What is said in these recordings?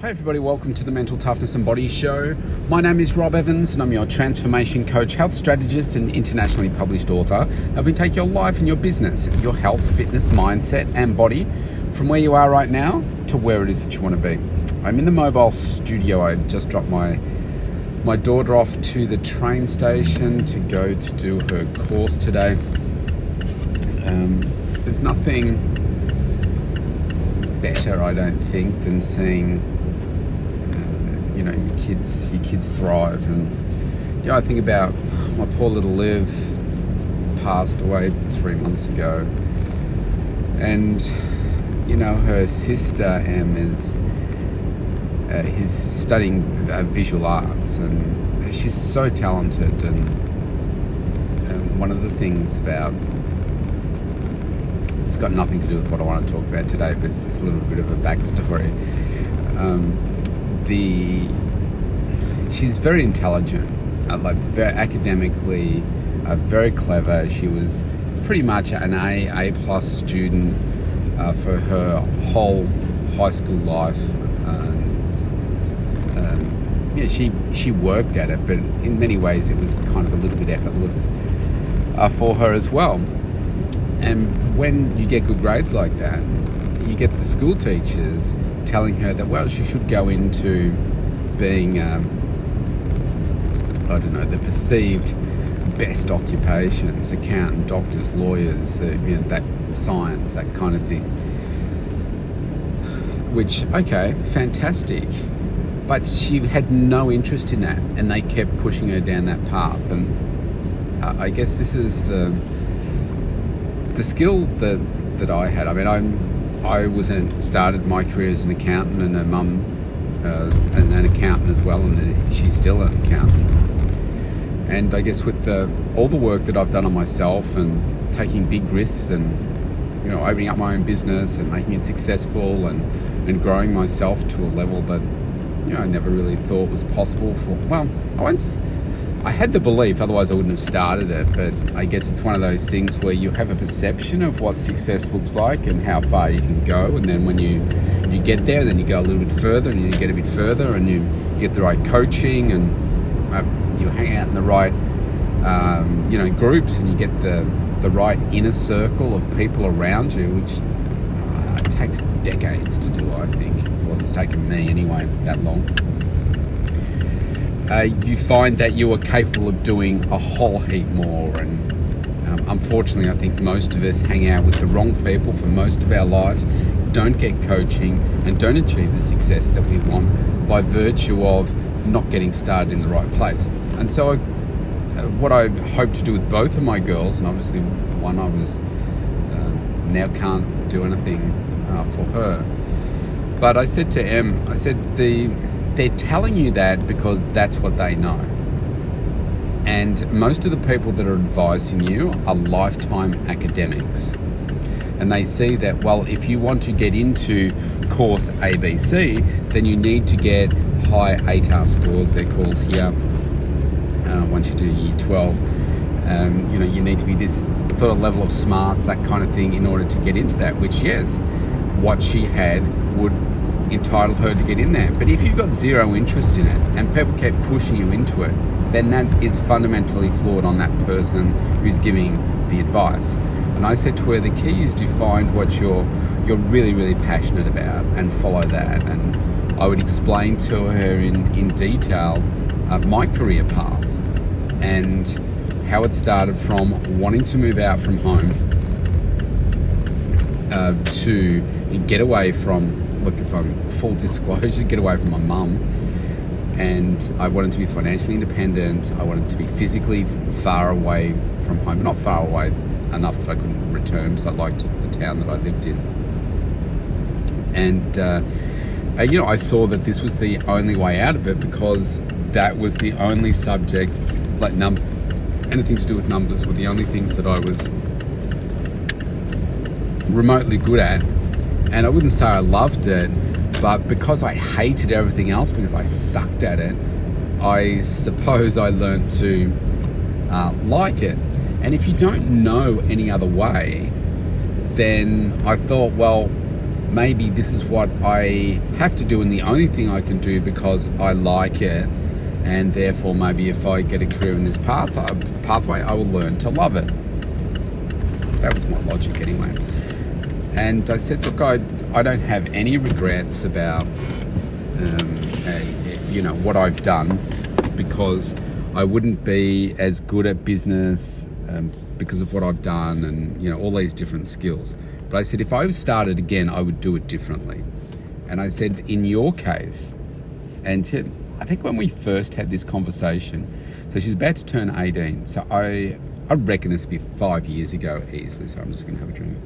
Hi, everybody, welcome to the Mental Toughness and Body Show. My name is Rob Evans, and I'm your transformation coach, health strategist, and internationally published author, helping take your life and your business, your health, fitness, mindset, and body from where you are right now to where it is that you want to be. I'm in the mobile studio. I just dropped my my daughter off to the train station to go to do her course today. Um, there's nothing better, I don't think, than seeing you know your kids your kids thrive. And yeah I think about my poor little Liv passed away three months ago. And you know her sister Em is uh, he's studying uh, visual arts. And she's so talented. And um, one of the things about it's got nothing to do with what I want to talk about today but it's just a little bit of a backstory. Um, the she's very intelligent, uh, like very academically, uh, very clever. She was pretty much an A A plus student uh, for her whole high school life, and um, yeah, she she worked at it, but in many ways it was kind of a little bit effortless uh, for her as well. And when you get good grades like that, you get the school teachers telling her that well she should go into being um, I don't know the perceived best occupations accountant doctors lawyers uh, you know that science that kind of thing. Which okay fantastic. But she had no interest in that and they kept pushing her down that path. And uh, I guess this is the the skill that that I had. I mean I'm I was an, started my career as an accountant, and a mum, uh, and an accountant as well, and she's still an accountant. And I guess with the, all the work that I've done on myself and taking big risks and you know opening up my own business and making it successful and and growing myself to a level that you know I never really thought was possible for. Well, I once I had the belief, otherwise I wouldn't have started it. But I guess it's one of those things where you have a perception of what success looks like and how far you can go, and then when you you get there, then you go a little bit further, and you get a bit further, and you get the right coaching, and uh, you hang out in the right um, you know groups, and you get the the right inner circle of people around you, which uh, takes decades to do. I think. Well, it's taken me anyway that long uh, you find that you are capable of doing a whole heap more. And um, unfortunately, I think most of us hang out with the wrong people for most of our life, don't get coaching, and don't achieve the success that we want by virtue of not getting started in the right place. And so, I, uh, what I hope to do with both of my girls, and obviously one I was uh, now can't do anything uh, for her, but I said to Em, I said the they're telling you that because that's what they know. And most of the people that are advising you are lifetime academics. And they see that, well, if you want to get into course ABC, then you need to get high ATAR scores, they're called here, uh, once you do year 12. Um, you know, you need to be this sort of level of smarts, that kind of thing, in order to get into that, which, yes, what she had would entitled her to get in there. But if you've got zero interest in it and people keep pushing you into it, then that is fundamentally flawed on that person who's giving the advice. And I said to her, the key is to find what you're you're really, really passionate about and follow that. And I would explain to her in, in detail uh, my career path and how it started from wanting to move out from home uh, to get away from look, if I'm full disclosure, get away from my mum. And I wanted to be financially independent. I wanted to be physically far away from home, not far away enough that I couldn't return because I liked the town that I lived in. And, uh, you know, I saw that this was the only way out of it because that was the only subject, like num, anything to do with numbers, were the only things that I was remotely good at and I wouldn't say I loved it, but because I hated everything else, because I sucked at it, I suppose I learned to uh, like it. And if you don't know any other way, then I thought, well, maybe this is what I have to do and the only thing I can do because I like it. And therefore, maybe if I get a career in this path, pathway, I will learn to love it. That was my logic anyway. And I said, look, I, I don't have any regrets about, um, uh, you know, what I've done because I wouldn't be as good at business um, because of what I've done and, you know, all these different skills. But I said, if I started again, I would do it differently. And I said, in your case, and said, I think when we first had this conversation, so she's about to turn 18. So I, I reckon this would be five years ago easily. So I'm just going to have a drink.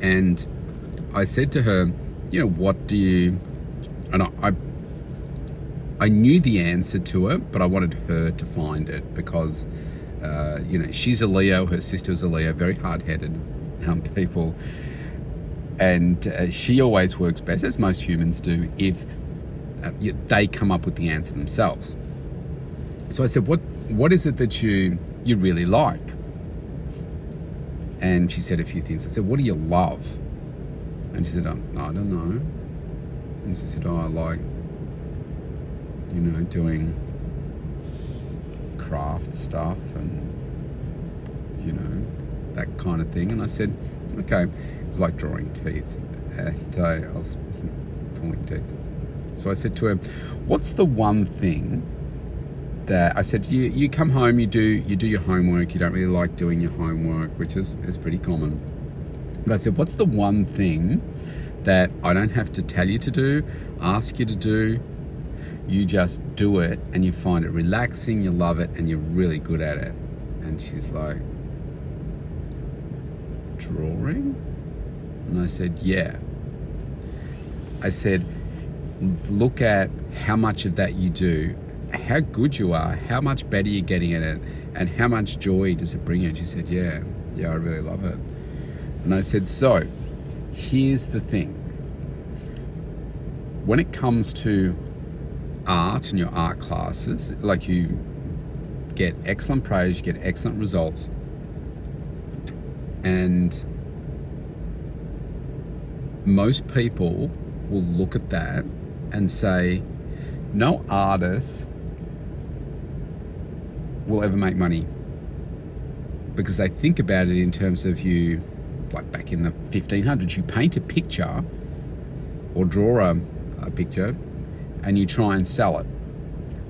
And I said to her, you know, what do you, and I, I, knew the answer to it, but I wanted her to find it because uh, you know, she's a Leo, her sister's a Leo, very hard headed um, people. And uh, she always works best, as most humans do, if uh, they come up with the answer themselves. So I said, "What what is it that you you really like?" And she said a few things. I said, "What do you love?" And she said, oh, "I don't know." And she said, "Oh, I like, you know, doing craft stuff and you know that kind of thing. And I said, okay, it was like drawing teeth, and uh, I was pulling teeth. So I said to her, "What's the one thing that I said? You you come home, you do you do your homework. You don't really like doing your homework, which is is pretty common. But I said, what's the one thing that I don't have to tell you to do, ask you to do, you just do it and you find it relaxing, you love it, and you're really good at it. And she's like, Drawing? And I said, Yeah. I said, Look at how much of that you do, how good you are, how much better you're getting at it, and how much joy does it bring you? And she said, Yeah, yeah, I really love it. And I said, So, here's the thing. When it comes to art and your art classes, like you get excellent praise, you get excellent results, and most people will look at that and say, no artist will ever make money because they think about it in terms of you, like back in the 1500s, you paint a picture or draw a, a picture and you try and sell it.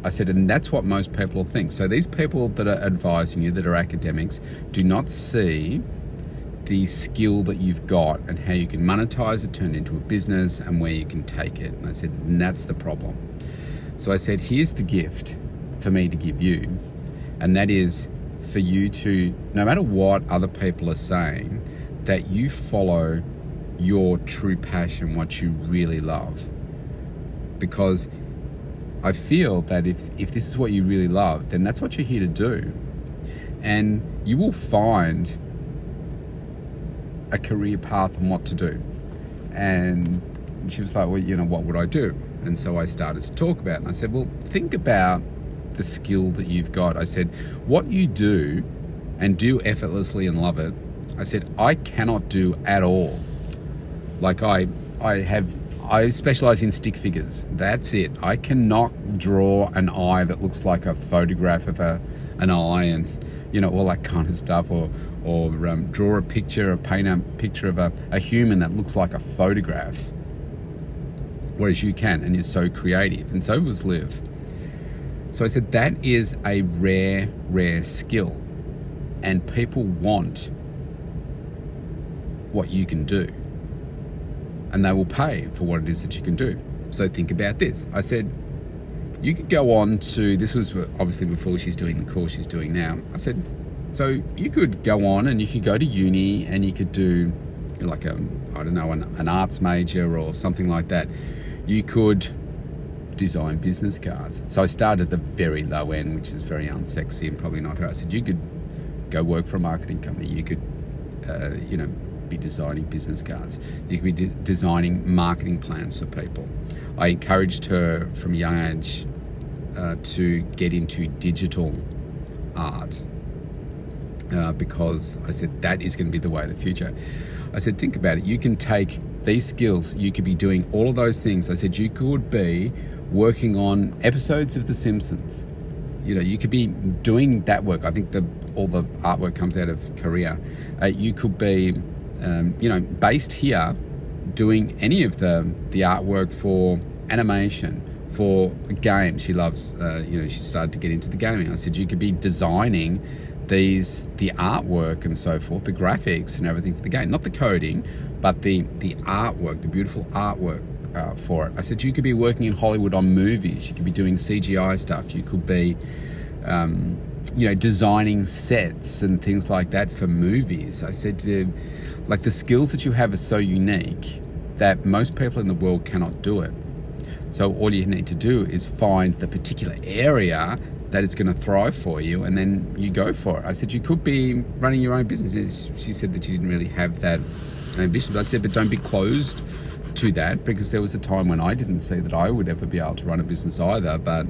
I said, and that's what most people think. So these people that are advising you, that are academics, do not see the skill that you've got and how you can monetize it, turn it into a business, and where you can take it. And I said, and that's the problem. So I said, here's the gift for me to give you, and that is for you to, no matter what other people are saying, that you follow your true passion, what you really love because I feel that if, if this is what you really love, then that's what you're here to do. And you will find a career path and what to do. And she was like, Well, you know, what would I do? And so I started to talk about it. And I said, Well, think about the skill that you've got. I said, What you do and do effortlessly and love it, I said, I cannot do at all. Like I I have I specialize in stick figures. That's it. I cannot draw an eye that looks like a photograph of a an eye and you know all that kind of stuff, or or um, draw a picture or paint a picture of a, a human that looks like a photograph. Whereas you can, and you're so creative, and so was Liv. So I said that is a rare, rare skill, and people want what you can do and they will pay for what it is that you can do. So think about this. I said, you could go on to, this was obviously before she's doing the course she's doing now. I said, so you could go on and you could go to uni and you could do like a, I don't know, an, an arts major or something like that. You could design business cards. So I started at the very low end, which is very unsexy and probably not her. I said, you could go work for a marketing company. You could, uh, you know, be designing business cards. You could be de- designing marketing plans for people. I encouraged her from a young age uh, to get into digital art. uh, because I said that is going to be the way of the future. I said, think about it. You can take these skills, you could be doing all of those things. I said, you could be working on episodes of The Simpsons. You know, you could be doing that work. I think the all the artwork comes out of Korea. Uh, you could be, um, you know, based here, doing any of the the artwork for animation, for games. She loves, uh, you know, she started to get into the gaming. I said you could be designing these the artwork and so forth, the graphics and everything for the game, not the coding, but the the artwork, the beautiful artwork uh, for it. I said you could be working in Hollywood on movies, you could be doing CGI stuff, you could be, um, you know, designing sets and things like that for movies. I said, to, like the skills that you have are so unique that most people in the world cannot do it. So all you need to do is find the particular area that it's going to thrive for you, and then you go for it. I said you could be running your own business. She said that she didn't really have that ambition, but I said, but don't be closed to that because there was a time when I didn't see that I would ever be able to run a business either. But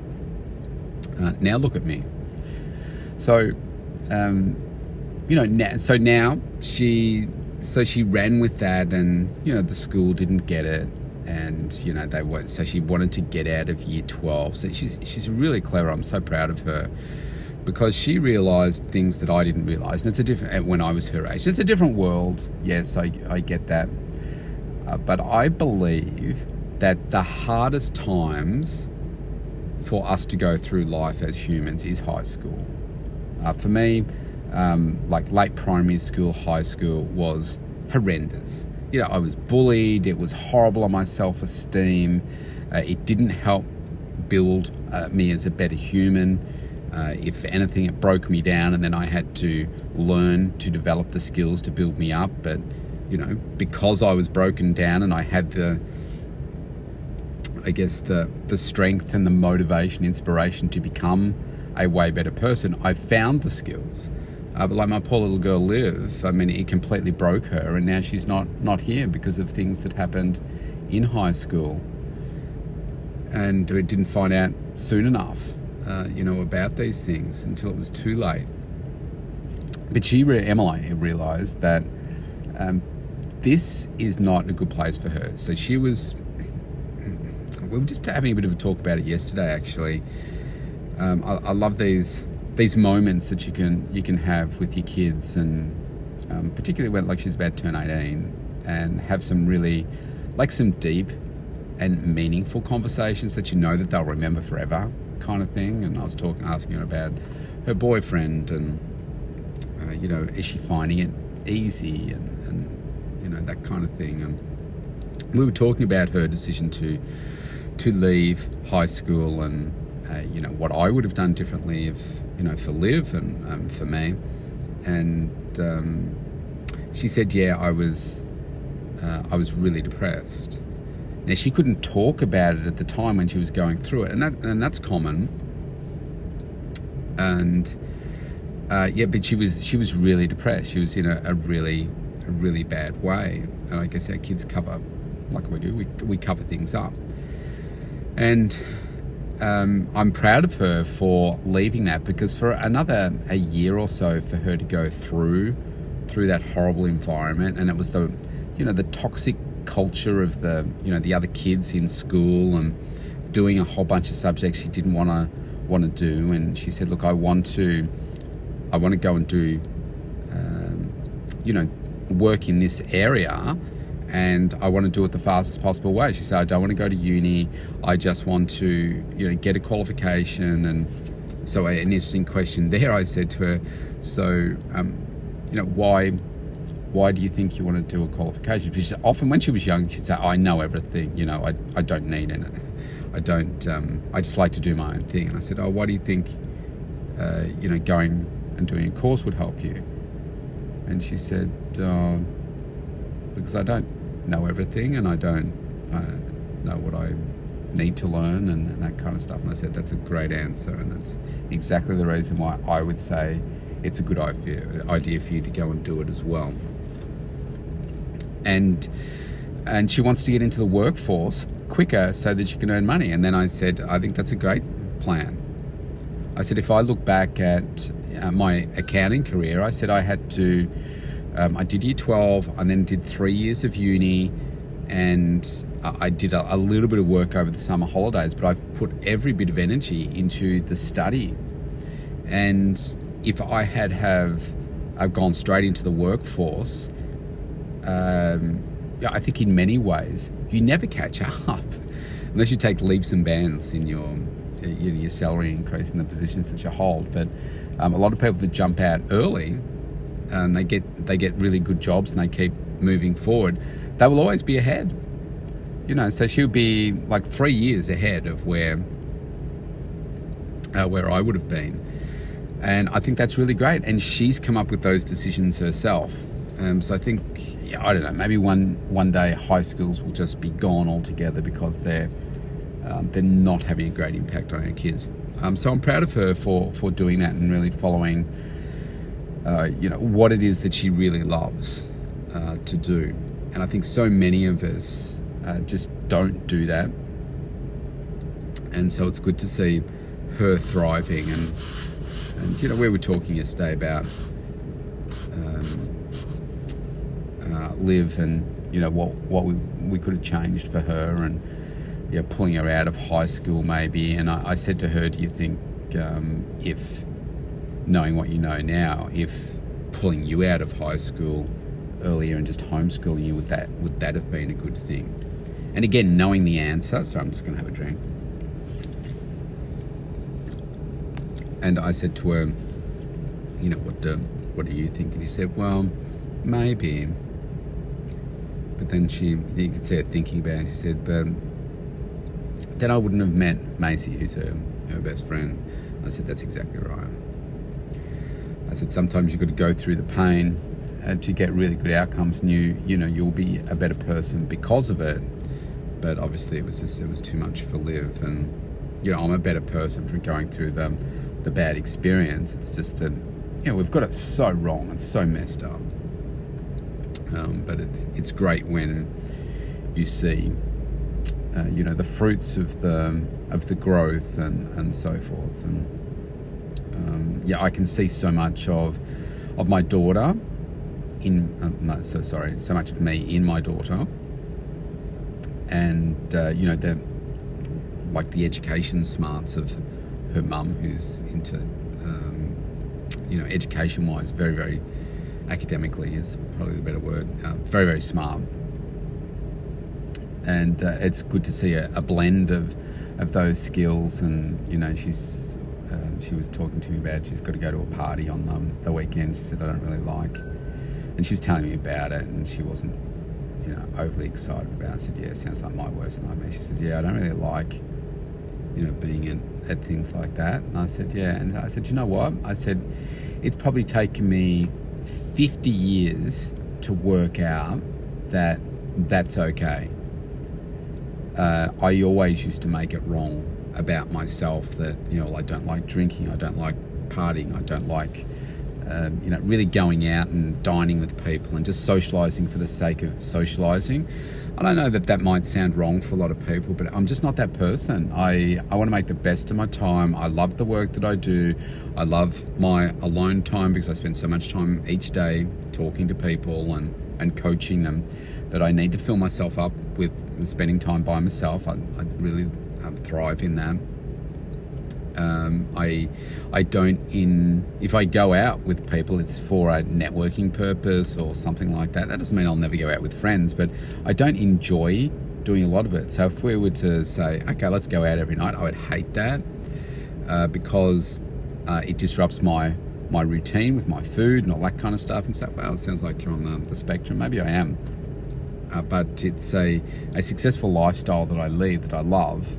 uh, now look at me. So, um, you know, now, so now she, so she ran with that, and you know, the school didn't get it and you know they were so she wanted to get out of year 12 so she's she's really clever i'm so proud of her because she realized things that i didn't realize and it's a different when i was her age it's a different world yes i, I get that but i believe that the hardest times for us to go through life as humans is high school uh, for me um, like late primary school high school was horrendous you know, I was bullied. It was horrible on my self esteem. Uh, it didn't help build uh, me as a better human. Uh, if anything, it broke me down, and then I had to learn to develop the skills to build me up. But, you know, because I was broken down and I had the, I guess, the, the strength and the motivation, inspiration to become a way better person, I found the skills. Uh, but like my poor little girl Liv, I mean, it completely broke her, and now she's not not here because of things that happened in high school, and we didn't find out soon enough, uh, you know, about these things until it was too late. But she, Emily, realised that um, this is not a good place for her. So she was. We were just having a bit of a talk about it yesterday, actually. Um, I, I love these these moments that you can you can have with your kids, and um, particularly when like she's about to turn eighteen, and have some really like some deep and meaningful conversations that you know that they'll remember forever, kind of thing. And I was talking asking her about her boyfriend, and uh, you know, is she finding it easy, and, and you know that kind of thing. And we were talking about her decision to to leave high school and uh, you know what I would have done differently if you know, for Liv and um, for me. And um, she said, yeah, I was, uh, I was really depressed. Now she couldn't talk about it at the time when she was going through it, and that and that's common. And uh, yeah, but she was she was really depressed. She was in a, a really a really bad way. And I guess our kids cover like we do. We we cover things up. And um, I'm proud of her for leaving that because for another a year or so for her to go through through that horrible environment and it was the you know the toxic culture of the you know the other kids in school and doing a whole bunch of subjects she didn't want to want to do and she said look I want to I want to go and do um, you know work in this area and I want to do it the fastest possible way. She said, I don't want to go to uni. I just want to, you know, get a qualification. And so, an interesting question there. I said to her, so, um, you know, why, why do you think you want to do a qualification? Because often when she was young, she'd say, I know everything. You know, I, I don't need it. I don't. Um, I just like to do my own thing. And I said, oh, why do you think, uh, you know, going and doing a course would help you? And she said, uh, because I don't know everything and I don't uh, know what I need to learn and, and, that kind of stuff. And I said, that's a great answer. And that's exactly the reason why I would say it's a good idea, for you to go and do it as well. And and she wants to get into the workforce quicker so that she can earn money. And then I said, I think that's a great plan. I said, if I look back at uh, my accounting career, I said I had to, um, I did year 12 and then did three years of uni and I did a, a, little bit of work over the summer holidays, but I've put every bit of energy into the study. And if I had have I've gone straight into the workforce, um, I think in many ways you never catch up unless you take leaps and bounds in your your salary increase in the positions that you hold. But um, a lot of people that jump out early and they get they get really good jobs and they keep moving forward, they will always be ahead. You know, so she'll be like three years ahead of where uh, where I would have been, and I think that's really great. And she's come up with those decisions herself. Um, so I think, yeah, I don't know, maybe one one day high schools will just be gone altogether because they're um, they're not having a great impact on our kids. Um, so I'm proud of her for for doing that and really following, uh, you know, what it is that she really loves uh, to do. And I think so many of us uh, just don't do that. And so it's good to see her thriving. And, and you know, we were talking yesterday about um, uh, Liv and, you know, what, what we, we could have changed for her and, you pulling her out of high school maybe. And I, I said to her, do you think um, if, knowing what you know now, if pulling you out of high school earlier and just homeschooling you, would that would that have been a good thing? And again, knowing the answer, so I'm just going to have a drink. And I said to her, you know, what do, what do you think? And she said, well, maybe. But then she, you could see her thinking about it. She said, but then I wouldn't have met Macy, who's her, her best friend. I said, that's exactly right. I said, sometimes you've got to go through the pain uh, to get really good outcomes and you you know you'll be a better person because of it but obviously it was just it was too much for Liv and you know I'm a better person for going through the the bad experience it's just that you know we've got it so wrong and so messed up um, but it's it's great when you see uh, you know the fruits of the of the growth and and so forth. And um, yeah I can see so much of of my daughter in uh, no, so sorry, so much of me in my daughter, and uh, you know the like the education smarts of her mum, who's into um, you know education wise, very very academically is probably the better word, uh, very very smart, and uh, it's good to see a, a, blend of of those skills, and you know she's. Um, she was talking to me about she's got to go to a party on um, the weekend. She said, I don't really like and she was telling me about it, and she wasn't, you know, overly excited about it. I said, "Yeah, it sounds like my worst nightmare." She said, "Yeah, I don't really like, you know, being in, at things like that." And I said, "Yeah," and I said, "You know what?" I said, "It's probably taken me 50 years to work out that that's okay." Uh, I always used to make it wrong about myself that you know I don't like drinking, I don't like partying, I don't like um, you know, really going out and dining with people and just socialising for the sake of socialising. I don't know that that might sound wrong for a lot of people, but I'm just not that person. I, I want to make the best of my time. I love the work that I do. I love my alone time because I spend so much time each day talking to people and, and coaching them that I need to fill myself up with spending time by myself. I, I really um, thrive in that. Um, I I don't in if I go out with people, it's for a networking purpose or something like that. That doesn't mean I'll never go out with friends, but I don't enjoy doing a lot of it. So if we were to say, okay, let's go out every night, I would hate that uh, because uh, it disrupts my my routine with my food and all that kind of stuff. And so, well, it sounds like you're on the, the spectrum. Maybe I am. Uh, but it's a, a successful lifestyle that I lead that I love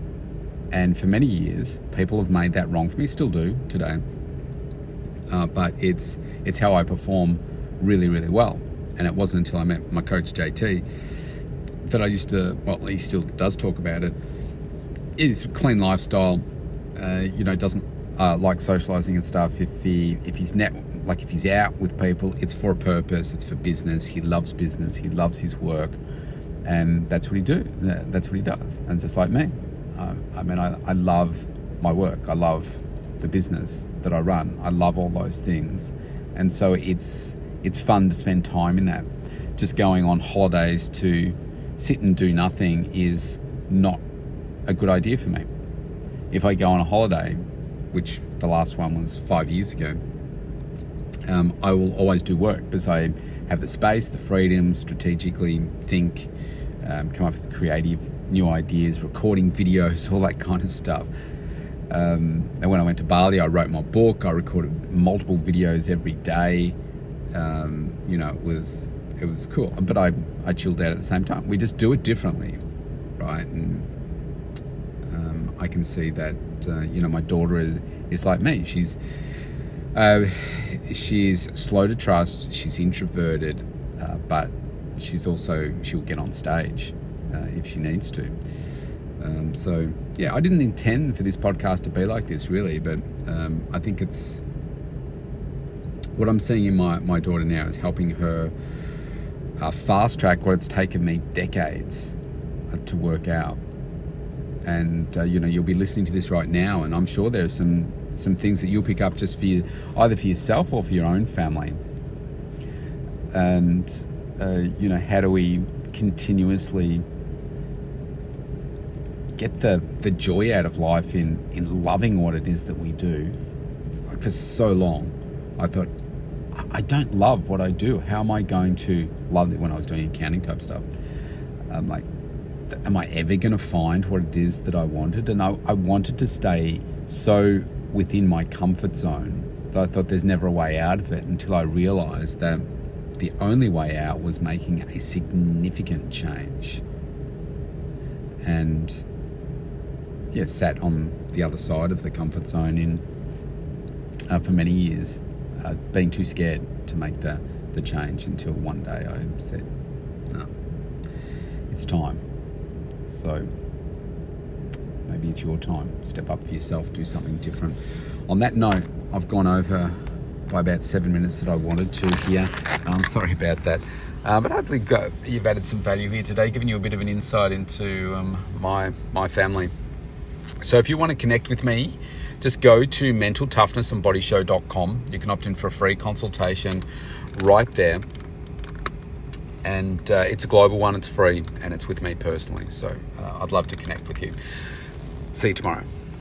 and for many years, people have made that wrong for me, still do today. Uh, but it's it's how I perform really, really well. And it wasn't until I met my coach JT that I used to. Well, he still does talk about it. It's a clean lifestyle. Uh, you know, doesn't uh, like socializing and stuff. If he if he's net like if he's out with people, it's for a purpose. It's for business. He loves business. He loves his work, and that's what he do. That's what he does. And just like me. Um, I mean, I, I love my work. I love the business that I run. I love all those things, and so it's it's fun to spend time in that. Just going on holidays to sit and do nothing is not a good idea for me. If I go on a holiday, which the last one was five years ago, um, I will always do work because I have the space, the freedom, strategically think, um, come up with creative new ideas, recording videos, all that kind of stuff. Um, and when I went to Bali, I wrote my book. I recorded multiple videos every day. Um, you know, it was it was cool. But I I chilled out at the same time. We just do it differently, right? And I can see that uh, you know my daughter is, is like me. She's uh, she's slow to trust. She's introverted, uh, but she's also she'll get on stage uh, if she needs to. Um, so yeah, I didn't intend for this podcast to be like this really, but um, I think it's what I'm seeing in my my daughter now is helping her uh, fast track what it's taken me decades uh, to work out. And uh, you know, you'll be listening to this right now, and I'm sure there's some some things that you'll pick up just for you, either for yourself or for your own family. And uh, you know, how do we continuously get the the joy out of life in in loving what it is that we do? Like for so long, I thought I don't love what I do. How am I going to love it when I was doing accounting type stuff? I'm like, am I ever going to find what it is that I wanted? And I, I wanted to stay so within my comfort zone that I thought there's never a way out of it until I realized that the only way out was making a significant change. And yeah, sat on the other side of the comfort zone in uh, for many years, uh, being too scared to make the, the change until one day I said, no, it's time. So maybe it's your time. Step up for yourself, do something different. On that note, I've gone over by about seven minutes that I wanted to here. I'm sorry about that. Uh, but hopefully got, you've added some value here today, giving you a bit of an insight into um, my my family. So if you want to connect with me, just go to mentaltoughnessandbodyshow.com. You can opt in for a free consultation right there. And uh, it's a global one, it's free, and it's with me personally. So uh, I'd love to connect with you. See you tomorrow.